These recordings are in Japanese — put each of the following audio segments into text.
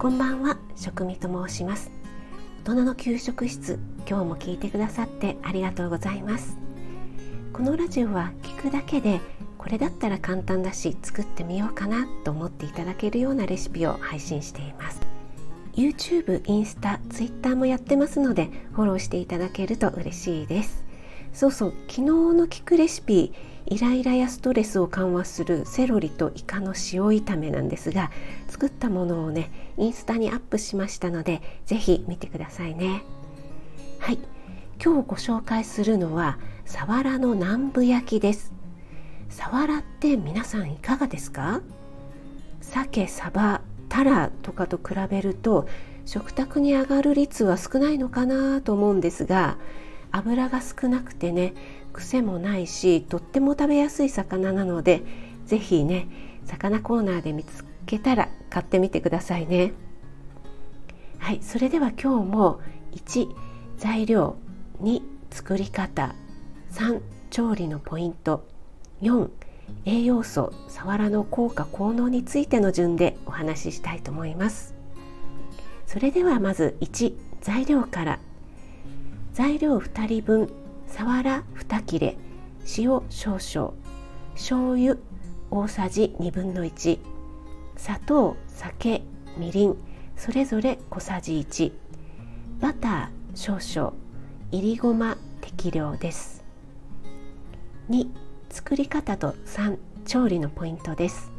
こんばんは食味と申します。大人の給食室今日も聞いてくださってありがとうございます。このラジオは聞くだけでこれだったら簡単だし作ってみようかなと思っていただけるようなレシピを配信しています。YouTube、インスタ、Twitter もやってますのでフォローしていただけると嬉しいです。そうそう昨日の聞くレシピイライラやストレスを緩和するセロリとイカの塩炒めなんですが作ったものをねインスタにアップしましたので是非見てくださいね。はい。今日ご紹介するのはサワラの南部焼きです。サワラって皆さんいかがですか？鮭、サバ、タラとかと比べると食卓に上がる率は少ないのかなと思うんですが油が少なくてね癖もないしとっても食べやすい魚なので是非ね魚コーナーで見つけたら買ってみてくださいね。はいそれでは今日も1材料2作り方3調理のポイント4栄養素さわらの効果効能についての順でお話ししたいと思います。それではまず1材料から。材料2人分さわら2切れ塩少々醤油大さじ1分の1砂糖酒みりんそれぞれ小さじ1バター少々いりごま適量です。2作り方と3調理のポイントです。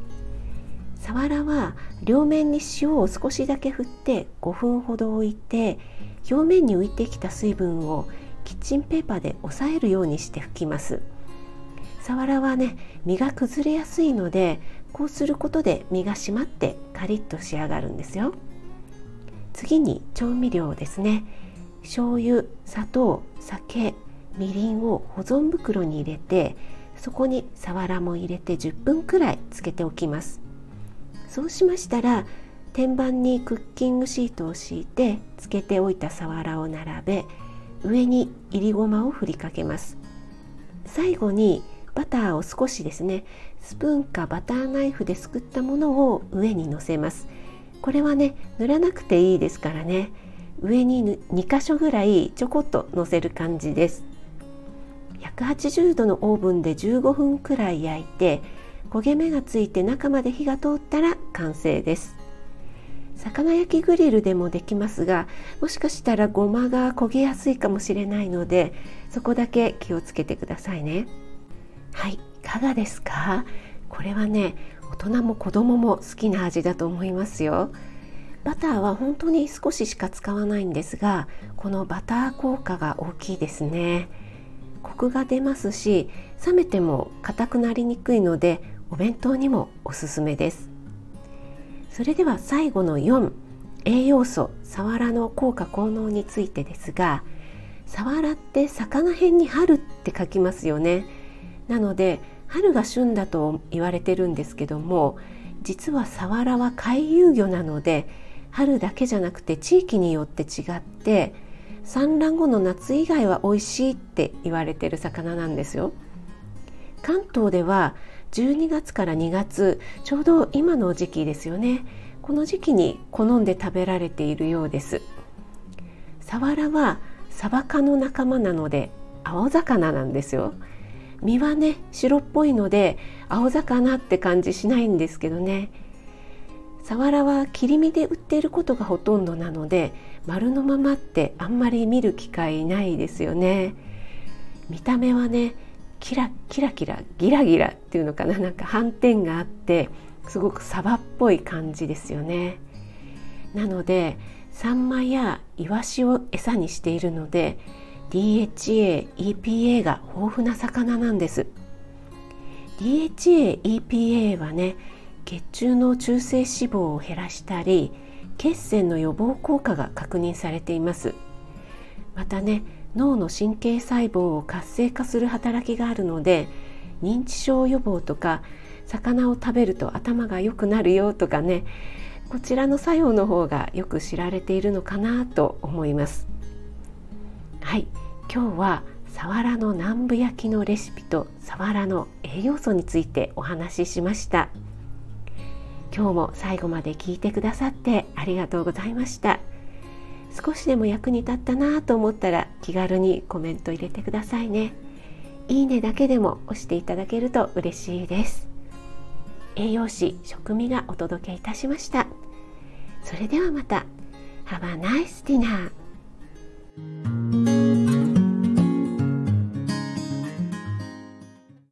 さわらは両面に塩を少しだけ振って5分ほど置いて表面に浮いてきた水分をキッチンペーパーで押さえるようにして拭きます。さわらはね身が崩れやすいのでこうすることで身が締まってカリッと仕上がるんですよ。次に調味料ですね。醤油砂糖酒みりんを保存袋に入れてそこにさわらも入れて10分くらいつけておきます。そうしましたら天板にクッキングシートを敷いてつけておいたさわらを並べ上にいりごまを振りかけます。最後にバターを少しですねスプーンかバターナイフですくったものを上にのせます。これはね塗らなくていいですからね。上に2箇所ぐらいちょこっとのせる感じです。180度のオーブンで15分くらい焼いて焦げ目がついて中まで火が通ったら完成です。魚焼きグリルでもできますがもしかしたらごまが焦げやすいかもしれないのでそこだけ気をつけてくださいね。はいいかがですか？これはね大人も子供も好きな味だと思いますよ。バターは本当に少ししか使わないんですがこのバター効果が大きいですね。コクが出ますし冷めても硬くなりにくいのでお弁当にもおすすめです。それでは最後の4栄養素サワラの効果効能についてですがサワラって魚辺に春って書きますよね。なので春が旬だと言われてるんですけども実はサワラは回遊魚なので春だけじゃなくて地域によって違って産卵後の夏以外は美味しいって言われてる魚なんですよ。関東では12月から2月ちょうど今の時期ですよね。この時期に好んで食べられているようです。サワラはサバ科の仲間なので青魚なんですよ。身はね白っぽいので青魚って感じしないんですけどね。サワラは切り身で売っていることがほとんどなので丸のままってあんまり見る機会ないですよね。見た目はねキラキラキラギラギラっていうのかななんか斑点があってすごくサバっぽい感じですよね。なのでサンマやイワシを餌にしているので DHA、EPA が豊富な魚なんです。DHA、EPA はね血中の中性脂肪を減らしたり血栓の予防効果が確認されています。またね脳の神経細胞を活性化する働きがあるので認知症予防とか魚を食べると頭が良くなるよとかねこちらの作用の方がよく知られているのかなと思います。はい。今日はさわらの南部焼きのレシピとさわらの栄養素についてお話ししました。今日も最後まで聞いてくださってありがとうございました。少しでも役に立ったなと思ったら気軽にコメント入れてくださいね。いいねだけでも押していただけると嬉しいです。栄養士食味がお届けいたしました。それではまた。Have a nice dinner.